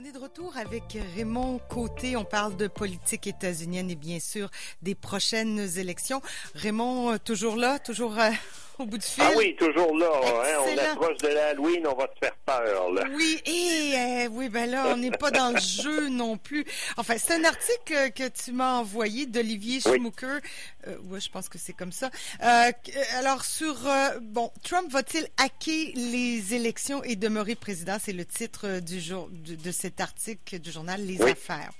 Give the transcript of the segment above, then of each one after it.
On est de retour avec Raymond Côté. On parle de politique états-unienne et bien sûr des prochaines élections. Raymond, euh, toujours là, toujours euh, au bout du fil? Ah oui, toujours là. Hein, on approche de l'Halloween, on va te faire peur. Là. Oui, et euh, oui, ben là, on n'est pas dans le jeu non plus. Enfin, c'est un article que tu m'as envoyé d'Olivier Schmucker. Oui, je pense que c'est comme ça. Euh, alors, sur, bon, Trump va-t-il hacker les élections et demeurer président? C'est le titre du jour, de, cet article du journal Les Affaires.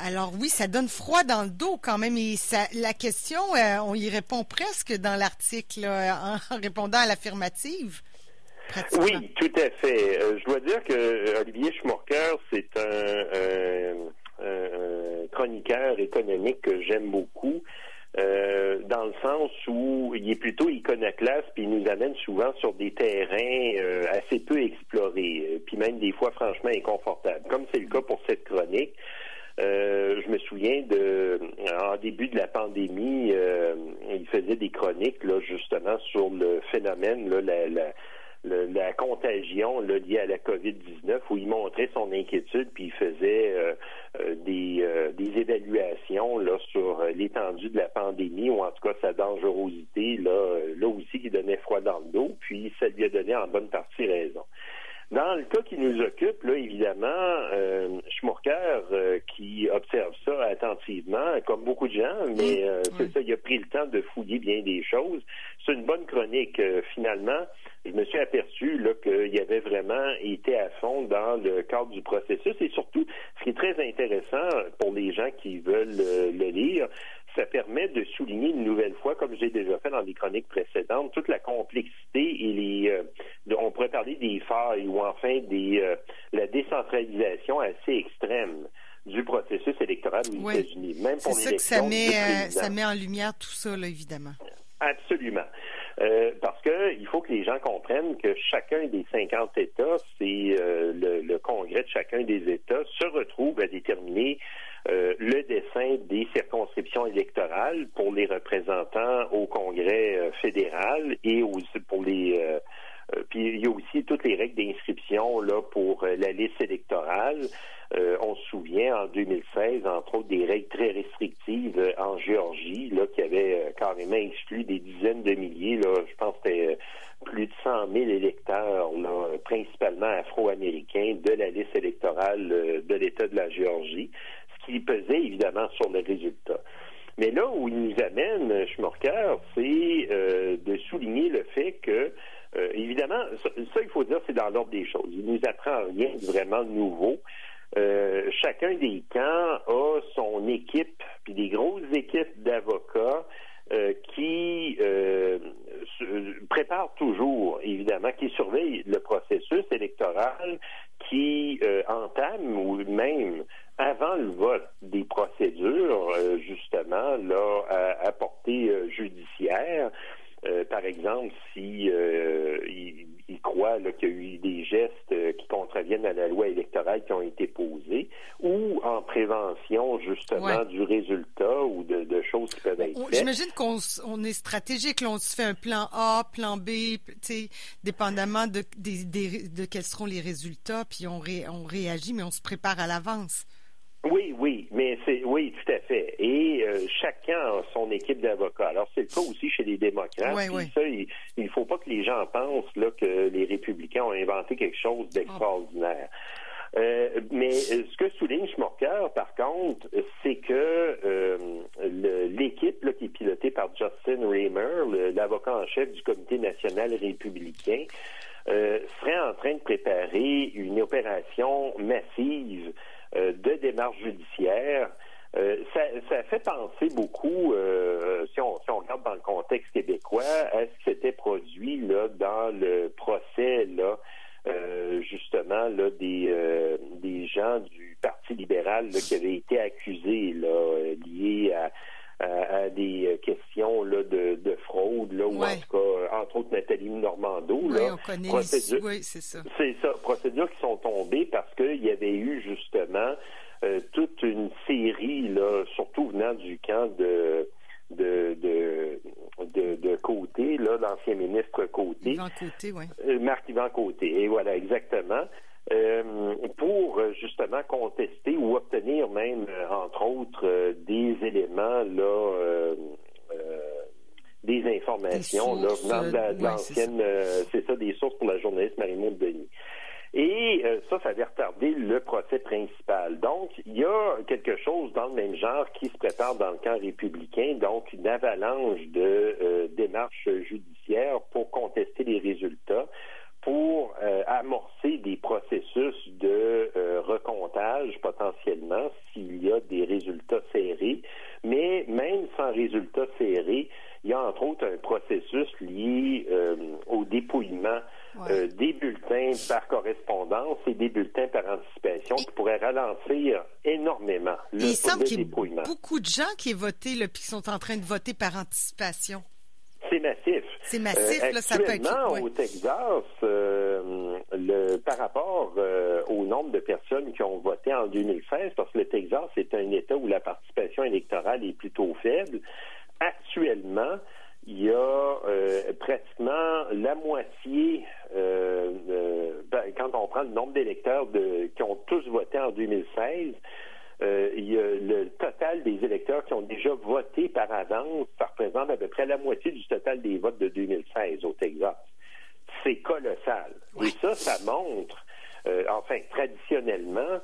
Alors oui, ça donne froid dans le dos quand même. Et ça, la question, on y répond presque dans l'article en répondant à l'affirmative. Oui, tout à fait. Euh, je dois dire que euh, Olivier Schmorker, c'est un, chroniqueur économique que j'aime beaucoup. Euh, dans le sens où il est plutôt iconoclaste, puis il nous amène souvent sur des terrains assez peu explorés, puis même des fois franchement inconfortables, comme c'est le cas pour cette chronique. Euh, je me souviens de en début de la pandémie, euh, il faisait des chroniques là justement sur le phénomène, là, la, la, la, contagion là, liée à la COVID-19, où il montrait son inquiétude, puis il faisait euh, des, des évaluations là, sur l'étendue de la pandémie, ou en tout cas sa dangerosité, là, là aussi qui donnait froid dans le dos, puis ça lui a donné en bonne partie raison. Dans le cas qui nous occupe, là, évidemment, euh, Schmurker, euh, qui observe ça attentivement, comme beaucoup de gens, mais euh, c'est ça, il a pris le temps de fouiller bien des choses. C'est une bonne chronique. Euh, finalement, je me suis aperçu qu'il avait vraiment été à fond dans le cadre du processus et surtout, ce qui est très intéressant pour les gens qui veulent le lire, ça permet de souligner une nouvelle fois, comme j'ai déjà fait dans des chroniques précédentes, toute la complexité et les, euh, on pourrait parler des failles ou enfin des, euh, la décentralisation assez extrême du processus électoral aux États-Unis. Même pour C'est ça que ça met, euh, ça met en lumière tout ça, là, évidemment. Absolument. Parce que il faut que les gens comprennent que chacun des 50 États, c'est le, le, congrès de chacun des États se retrouve à déterminer euh, le dessin des circonscriptions électorales pour les représentants au Congrès euh, fédéral et pour les euh, il y a aussi toutes les règles d'inscription là pour la liste électorale. on se souvient en 2016, entre autres, des règles très restrictives en Géorgie, là, qui avaient carrément exclu des dizaines de milliers, là, je pense que c'était plus de 100 000 électeurs, là, principalement afro-américains, de la liste électorale de l'État de la Géorgie qui pesait évidemment sur le résultat. Mais là où il nous amène, Schmorker, c'est euh, de souligner le fait que, euh, évidemment, ça, il faut dire, c'est dans l'ordre des choses. Il nous apprend rien de vraiment nouveau. Euh, chacun des camps a son équipe, puis des grosses équipes d'avocats qui préparent toujours, évidemment, qui surveillent le processus électoral, qui entament ou même avant le vote des procédures, euh, justement, là, à, portée euh, judiciaire. Euh, par exemple, si il, croit qu'il y a eu des gestes qui contreviennent à la loi électorale qui ont été posés, ou en prévention justement du résultat ou de, choses qui peuvent être faites. J'imagine qu'on est stratégique, là, on se fait un plan A, plan B, dépendamment de, de, quels seront les résultats, puis on, on réagit, mais on se prépare à l'avance. Oui, oui, mais c'est oui, tout à fait. Et euh, chacun a son équipe d'avocats. Alors c'est le cas aussi chez les démocrates. Oui, Ça, il ne faut pas que les gens pensent là que les républicains ont inventé quelque chose d'extraordinaire. Euh, mais euh, ce que souligne Schmorker, par contre, c'est que l'équipe qui est pilotée par Justin Raymer, l'avocat en chef du comité national républicain, serait en train de préparer une opération massive euh, de démarches judiciaires. Euh, ça, ça, fait penser beaucoup, euh, si, on, si, on, regarde dans le contexte québécois, à ce qui s'était produit là dans le procès là, justement là des des gens du Parti libéral qui avaient été accusés là liés à à, des questions là, de, de fraude, là, ou en tout cas, entre autres Nathalie Normando. Oui, on connaît oui, c'est ça. C'est ça, procédures qui sont tombées parce qu'il y avait eu justement euh, toute une série, là, surtout venant du camp de de, de, de, de Côté, là, l'ancien ministre Côté. Yvan Côté, oui. Euh, Marc Yvan Côté, et voilà, exactement. pour justement contester ou obtenir même, entre autres, des éléments là des informations venant de l'ancienne, c'est ça, des sources pour la journaliste Marie-Maud Denis. Et euh, ça, ça avait retardé le procès principal. Donc, il y a quelque chose dans le même genre qui se prépare dans le camp républicain, donc une avalanche de euh, démarches judiciaires pour contester les résultats pour euh, amorcer des processus de recomptage potentiellement s'il y a des résultats serrés. Mais même sans résultats serrés, il y a entre autres un processus lié au dépouillement euh, des bulletins par correspondance et des bulletins par anticipation qui pourraient ralentir énormément le, il semble qu'il y a beaucoup de gens qui, voté, là, qui sont en train de voter par anticipation. C'est massif. C'est massif, euh, là, ça peut être. au Texas, euh, le, par rapport au nombre de personnes qui ont voté en 2016, parce que le Texas est un État où la participation électorale est plutôt faible, actuellement, il y a euh, pratiquement la moitié, euh, ben, quand on prend le nombre d'électeurs qui ont tous voté en 2016, euh, il y a le total des électeurs qui ont déjà voté par avance, ça représente à peu près la moitié du total des votes de 2016 au Texas. C'est colossal. Et ça, ça montre, enfin, traditionnellement,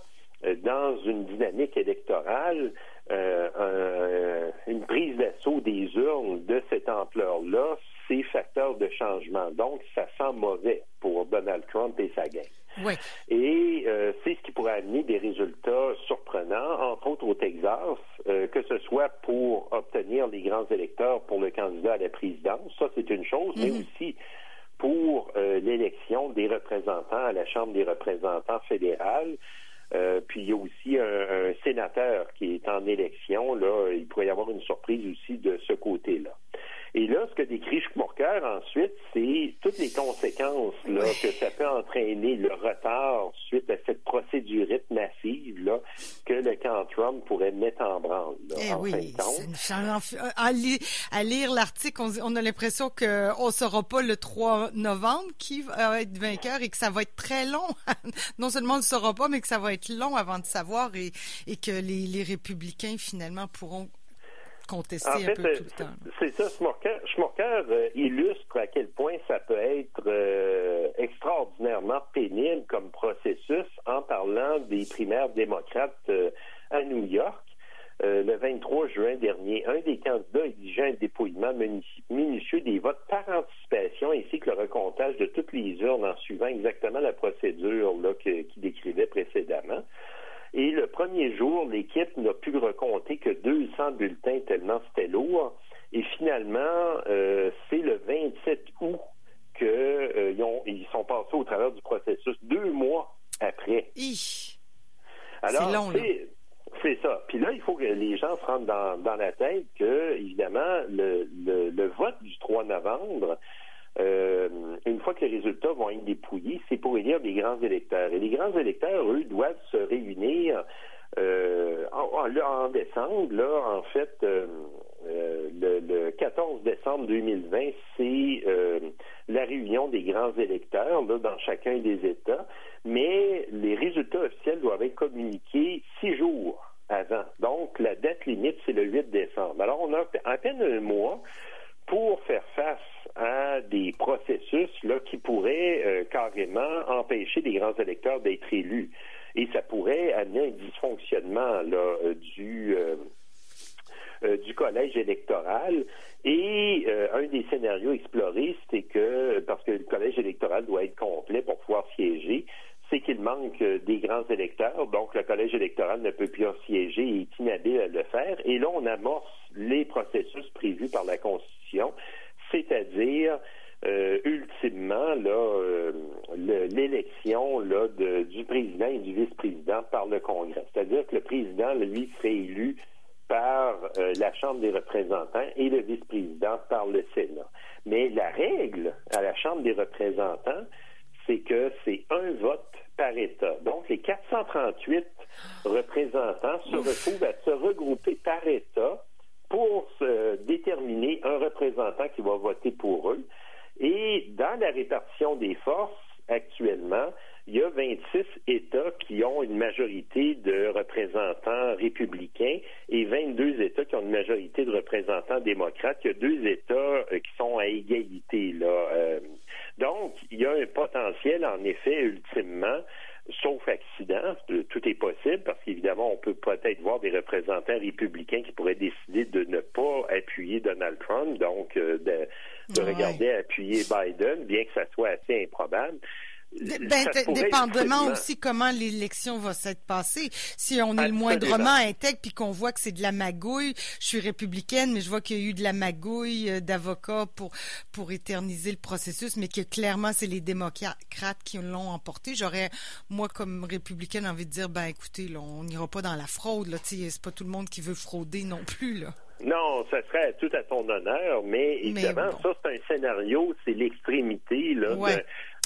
dans une dynamique électorale, euh, une prise d'assaut des urnes de cette ampleur-là, c'est facteur de changement. Donc, ça sent mauvais pour Donald Trump et sa gang. Oui. Et euh, c'est ce qui pourrait amener des résultats surprenants, entre autres au Texas, euh, que ce soit pour obtenir les grands électeurs pour le candidat à la présidence, ça c'est une chose, mais mm-hmm. aussi pour l'élection des représentants à la Chambre des représentants fédérale. Euh, puis il y a aussi un, sénateur qui est en élection. Là, il pourrait y avoir une surprise aussi de ce côté-là. Et là, ce que décrit Schmorker ensuite, c'est toutes les conséquences là, que ça peut entraîner, le retard suite à cette procédurite massive là, que le camp Trump pourrait mettre en branle. Là, eh oui, à, lire, l'article, on, a l'impression qu'on ne saura pas le 3 novembre qui va être vainqueur et que ça va être très long. non seulement on ne saura pas, mais que ça va être long avant de savoir et, et que les, les républicains finalement pourront contester en fait, euh, C'est ça, Schmorker, euh, illustre à quel point ça peut être euh, extraordinairement pénible comme processus en parlant des primaires démocrates à New York. le 23 juin dernier, un des candidats exigeait un dépouillement minutieux des votes par anticipation ainsi que le recomptage de toutes les urnes en suivant exactement la procédure là, décrivait précédemment. Premier jour, l'équipe n'a pu recompter que 200 bulletins tellement c'était lourd. Et finalement, euh, c'est le 27 août qu'ils euh, ils sont passés au travers du processus deux mois après. Alors, c'est ça. Puis là, il faut que les gens se rendent dans, la tête que, évidemment, le, le vote du 3 novembre, euh, une fois que les résultats vont être dépouillés, c'est pour élire des grands électeurs. Et les grands électeurs, eux, doivent se réunir euh, en, décembre. Là, en fait, euh, le, 14 décembre 2020, c'est la réunion des grands électeurs dans chacun des États. Mais les résultats officiels doivent être communiqués six jours avant. Donc, la date limite, c'est le 8 décembre. Alors, on a à peine un mois pour faire face à des processus là, qui pourraient euh, carrément empêcher les grands électeurs d'être élus. Et ça pourrait amener un dysfonctionnement euh, du, euh, du collège électoral. Et un des scénarios explorés, c'est que, parce que le collège électoral doit être complet pour pouvoir siéger, c'est qu'il manque des grands électeurs, donc le collège électoral ne peut plus en siéger et est inhabile à le faire. Et là, on amorce les processus prévus par la Constitution, c'est-à-dire euh, ultimement là euh, l'élection là du président et du vice-président par le Congrès. C'est-à-dire que le président lui serait élu par euh, la Chambre des représentants et le vice-président par le Sénat. Mais la règle à la Chambre des représentants, c'est que c'est un vote par État. Donc, les 438 représentants se retrouvent à se regrouper par État pour se déterminer un représentant qui va voter pour eux. Et dans la répartition des forces, actuellement, il y a 26 États qui ont une majorité de représentants républicains et 22 États qui ont une majorité de représentants démocrates. Il y a deux États euh, qui sont à égalité. Là. Euh. donc, il y a un potentiel, en effet, ultimement, sauf accident, tout est possible parce qu'évidemment, on peut peut-être voir des représentants républicains qui pourraient décider de ne pas appuyer Donald Trump, donc euh, de, regarder appuyer Biden, bien que ça soit assez improbable. Ben, dépendamment aussi comment l'élection va s'être passée. Si on est le moindrement intègre puis qu'on voit que c'est de la magouille, je suis républicaine, mais je vois qu'il y a eu de la magouille euh, d'avocats pour pour éterniser le processus, mais que clairement c'est les démocrates qui l'ont emporté. J'aurais moi comme républicaine envie de dire ben écoutez, là, on n'ira pas dans la fraude là, c'est pas tout le monde qui veut frauder non plus là. Non, ça serait tout à ton honneur, mais évidemment, ça, c'est un scénario, c'est l'extrémité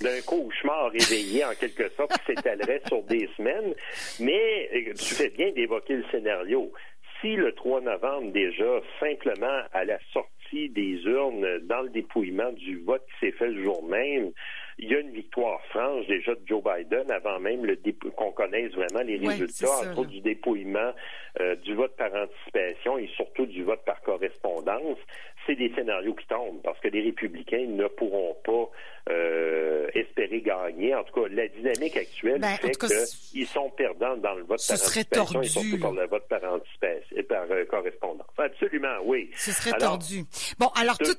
d'un cauchemar réveillé, en quelque sorte, qui s'étalerait sur des semaines. Mais euh, tu fais bien d'évoquer le scénario. Si le 3 novembre, déjà, simplement à la sortie des urnes, dans le dépouillement du vote qui s'est fait le jour même, il y a une victoire franche déjà de Joe Biden avant même le qu'on connaisse vraiment les résultats, entre autres du dépouillement euh, du vote par anticipation et surtout du vote par correspondance. C'est des scénarios qui tombent parce que les républicains ne pourront pas euh, espérer gagner. En tout cas, la dynamique actuelle ben, fait qu'ils sont perdants dans le vote par anticipation et surtout par le vote par anticipation et par euh, correspondance. Absolument, oui. Ce serait tordu. Bon, alors, tout,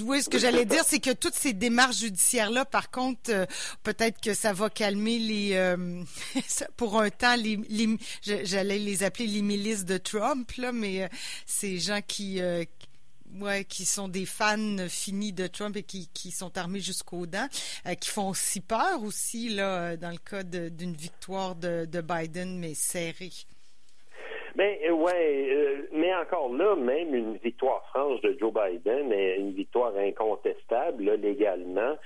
oui, ce que j'allais dire, c'est que toutes ces démarches judiciaires-là, par contre, euh, peut-être que ça va calmer les, euh, pour un temps, les, j'allais les appeler les milices de Trump, là, mais ces gens qui, ouais, qui sont des fans finis de Trump et qui, sont armés jusqu'aux dents, euh, qui font aussi peur aussi là, dans le cas d'une victoire de, de, Biden, mais serrée. Mais ben, ouais, euh, mais encore là, même une victoire franche de Joe Biden est une victoire incontestable légalement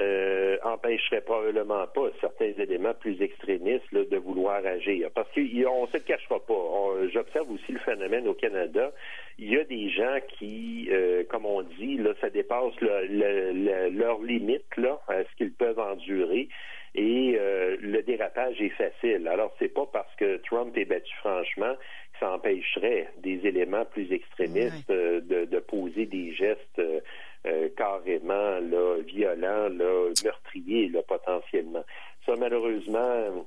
euh, empêcherait probablement pas certains éléments plus extrémistes de vouloir agir. Parce qu'on ne se cachera pas. J'observe aussi le phénomène au Canada. Il y a des gens qui, euh, comme on dit, là, ça dépasse le, leur limite là, à ce qu'ils peuvent endurer. Et euh, le dérapage est facile. Alors, c'est pas parce que Trump est battu franchement que ça empêcherait des éléments plus extrémistes euh, de, de, poser des gestes euh, carrément là, violent, là, meurtrier là, potentiellement. Ça, malheureusement,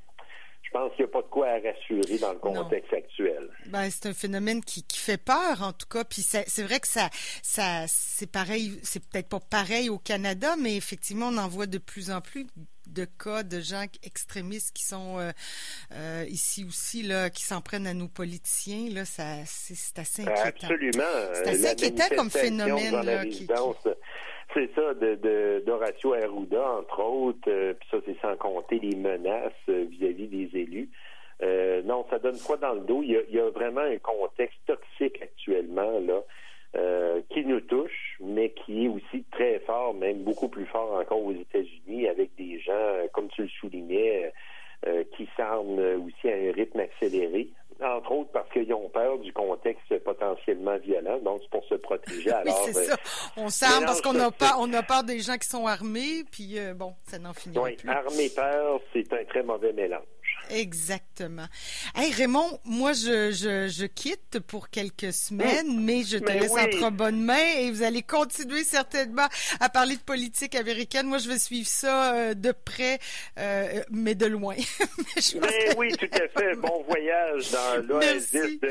je pense qu'il n'y a pas de quoi à rassurer dans le contexte actuel. Ben, c'est un phénomène qui, qui, fait peur, en tout cas. Puis c'est vrai que ça, ça c'est pareil, c'est peut-être pas pareil au Canada, mais effectivement, on en voit de plus en plus de cas de gens extrémistes qui sont euh, euh, ici aussi, là, qui s'en prennent à nos politiciens. Là, ça, c'est, assez inquiétant. Absolument. C'est assez inquiétant comme phénomène. Là, qui, C'est ça, de, d'Horacio Arruda, entre autres, euh, puis ça, c'est sans compter les menaces vis-à-vis des élus. non, ça donne quoi dans le dos? Il y, a, il y a vraiment un contexte toxique actuellement, là. Euh, qui nous touche, mais qui est aussi très fort, même beaucoup plus fort encore aux États-Unis, avec des gens, euh, comme tu le soulignais, euh, qui s'arment aussi à un rythme accéléré, entre autres parce qu'ils ont peur du contexte potentiellement violent, donc c'est pour se protéger. Alors, oui, c'est ça. On s'arme parce qu'on a peur, on a peur des gens qui sont armés, puis bon, ça n'en finit oui, plus. Armée peur, c'est un très mauvais mélange. Exactement. Hey Raymond, moi je, je, je quitte pour quelques semaines, mais je te laisse entre bonnes mains et vous allez continuer certainement à parler de politique américaine. Moi je vais suivre ça euh, de près, euh, mais de loin. mais oui, tout à fait. Bon voyage dans l'oasis de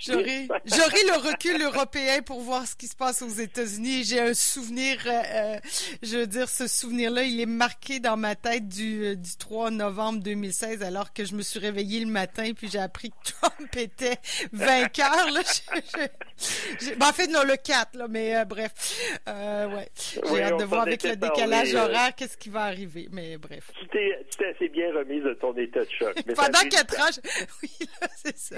J'aurai le recul européen pour voir ce qui se passe aux États-Unis. J'ai un souvenir, euh, je veux dire, ce souvenir-là, il est marqué dans ma tête du, du 3 novembre 2016 alors que je me suis réveillée le matin puis j'ai appris que Trump était vainqueur. Là. Ben, en fait, non, le 4, là, mais euh, bref. Euh, ouais. J'ai hâte de voir avec le décalage euh, horaire qu'est-ce qui va arriver, mais bref. Tu t'es assez bien remise de ton état de choc. Pendant quatre ans, oui, là, c'est ça.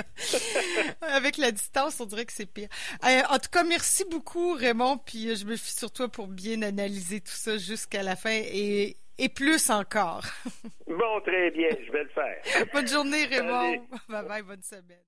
avec la distance, on dirait que c'est pire. en tout cas, merci beaucoup, Raymond, puis je me fie sur toi pour bien analyser tout ça jusqu'à la fin et et plus encore. bon, très bien, je vais le faire. bonne journée, Raymond. Bye bye, bonne semaine.